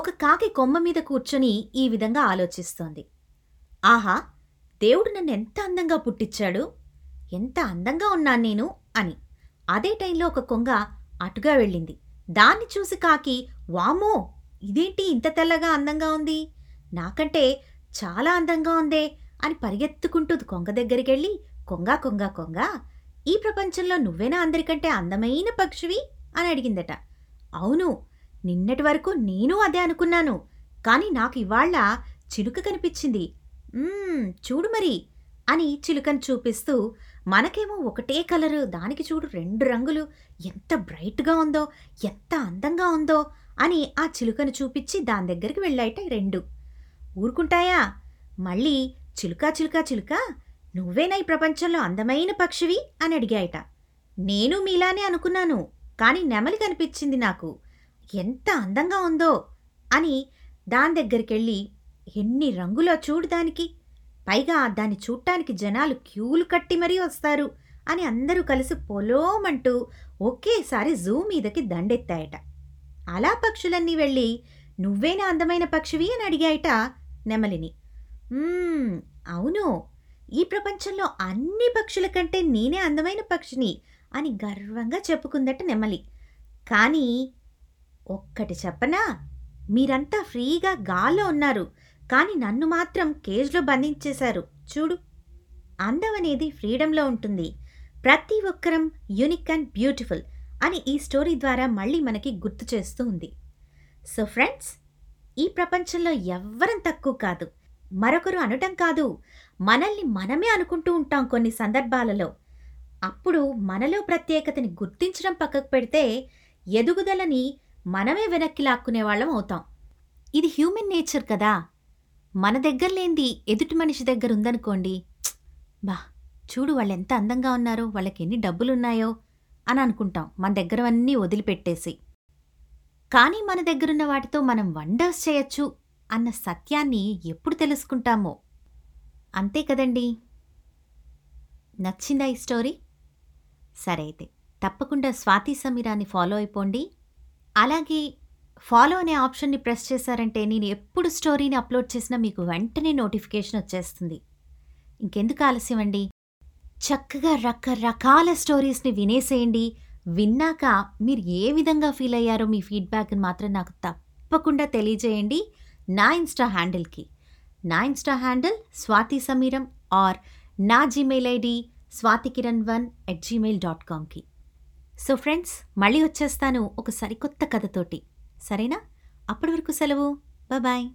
ఒక కాకి కొమ్మ మీద కూర్చొని ఈ విధంగా ఆలోచిస్తోంది. ఆహా దేవుడు నన్ను ఎంత అందంగా పుట్టించాడు ఎంత అందంగా ఉన్నాను నేను? అని. అదే టైంలో ఒక కొంగ అటుగా వెళ్ళింది. దాన్ని చూసి కాకి వామో ఇదేంటి ఇంత తెల్లగా అందంగా ఉంది? నాకంటే చాలా అందంగా ఉందే అని పరిగెత్తుకుంటూ కొంగ దగ్గరికి వెళ్ళి కొంగ కొంగ కొంగ ఈ ప్రపంచంలో నువ్వేనా అందరికంటే అందమైన పక్షివి? అని అడిగిందట. అవును నిన్నటి వరకు నేను అదే అనుకున్నాను. కానీ నాకు ఇవాళ్ళ చిలుక కనిపించింది. చూడు మరి అని చిలుకను చూపిస్తూ మనకేమో ఒకటే కలరు దానికి చూడు రెండు రంగులు ఎంత బ్రైట్గా ఉందో ఎంత అందంగా ఉందో అని ఆ చిలుకను చూపించి దాని దగ్గరికి వెళ్ళాయట రెండు. ఊరుకుంటాయా? మళ్ళీ చిలుకా చిలుక చిలుక నువ్వేనా ఈ ప్రపంచంలో అందమైన పక్షివి? అని అడిగాయట. నేను మీలానే అనుకున్నాను కానీ నెమలి కనిపించింది నాకు. ఎంత అందంగా ఉందో అని దాని దగ్గరికెళ్ళి ఎన్ని రంగులో చూడు దానికి. పైగా దాన్ని చూడటానికి జనాలు క్యూలు కట్టి మరీ వస్తారు అని అందరూ కలిసి పొలోమంటూ ఒకేసారి జూ మీదకి దండెత్తాయట. అలా పక్షులన్నీ వెళ్ళి నువ్వేనా అందమైన పక్షివి? అని అడిగాయట నెమలిని. అవును. ఈ ప్రపంచంలో అన్ని పక్షుల కంటే నేనే అందమైన పక్షిని అని గర్వంగా చెప్పుకుందట నెమలి. కానీ ఒక్కటి చెప్పనా? మీరంతా ఫ్రీగా గాల్లో ఉన్నారు కానీ నన్ను మాత్రం కేజ్లో బంధించేశారు. చూడు. అందం అనేది ఫ్రీడంలో ఉంటుంది. ప్రతి ఒక్కరం యూనిక్ అండ్ బ్యూటిఫుల్ అని ఈ స్టోరీ ద్వారా మళ్ళీ మనకి గుర్తు చేస్తూ ఉంది. సో ఫ్రెండ్స్ ఈ ప్రపంచంలో ఎవ్వరం తక్కువ కాదు. మరొకరు అనటం కాదు మనల్ని మనమే అనుకుంటూ ఉంటాం కొన్ని సందర్భాలలో. అప్పుడు మనలో ప్రత్యేకతని గుర్తించడం పక్కకు పెడితే ఎదుగుదలని మనమే వెనక్కి లాక్కునే వాళ్ళం అవుతాం. ఇది హ్యూమన్ నేచర్ కదా. మన దగ్గర లేనిది ఎదుటి మనిషి దగ్గర ఉందనుకోండి బా చూడు వాళ్ళు ఎంత అందంగా ఉన్నారో వాళ్ళకి ఎన్ని డబ్బులున్నాయో అని అనుకుంటాం. మన దగ్గరవన్నీ వదిలిపెట్టేసి. కానీ మన దగ్గరున్న వాటితో మనం వండర్స్ చేయొచ్చు అన్న సత్యాన్ని ఎప్పుడు తెలుసుకుంటామో. అంతే కదండి. నచ్చిందా ఈ స్టోరీ? సరే అయితే తప్పకుండా స్వాతి సమీరాన్ని ఫాలో అయిపోండి. అలాగే ఫాలో అనే ఆప్షన్ని ప్రెస్ చేశారంటే నేను ఎప్పుడు స్టోరీని అప్లోడ్ చేసినా మీకు వెంటనే నోటిఫికేషన్ వచ్చేస్తుంది. ఇంకెందుకు ఆలస్యం అండి చక్కగా రకరకాల స్టోరీస్ని వినేసేయండి. విన్నాక మీరు ఏ విధంగా ఫీల్ అయ్యారో మీ ఫీడ్బ్యాక్ని మాత్రం నాకు తప్పకుండా తెలియజేయండి. నా ఇన్స్టా హ్యాండిల్కి నా insta handle Swathi Sameeram or నా Gmail ID Swathi Kiran one at Gmail dot కామ్కి so friends మళ్ళీ వచ్చేస్తాను ఒక సరికొత్త కథతోటి. సరేనా? అప్పటి వరకు సెలవు. బాయ్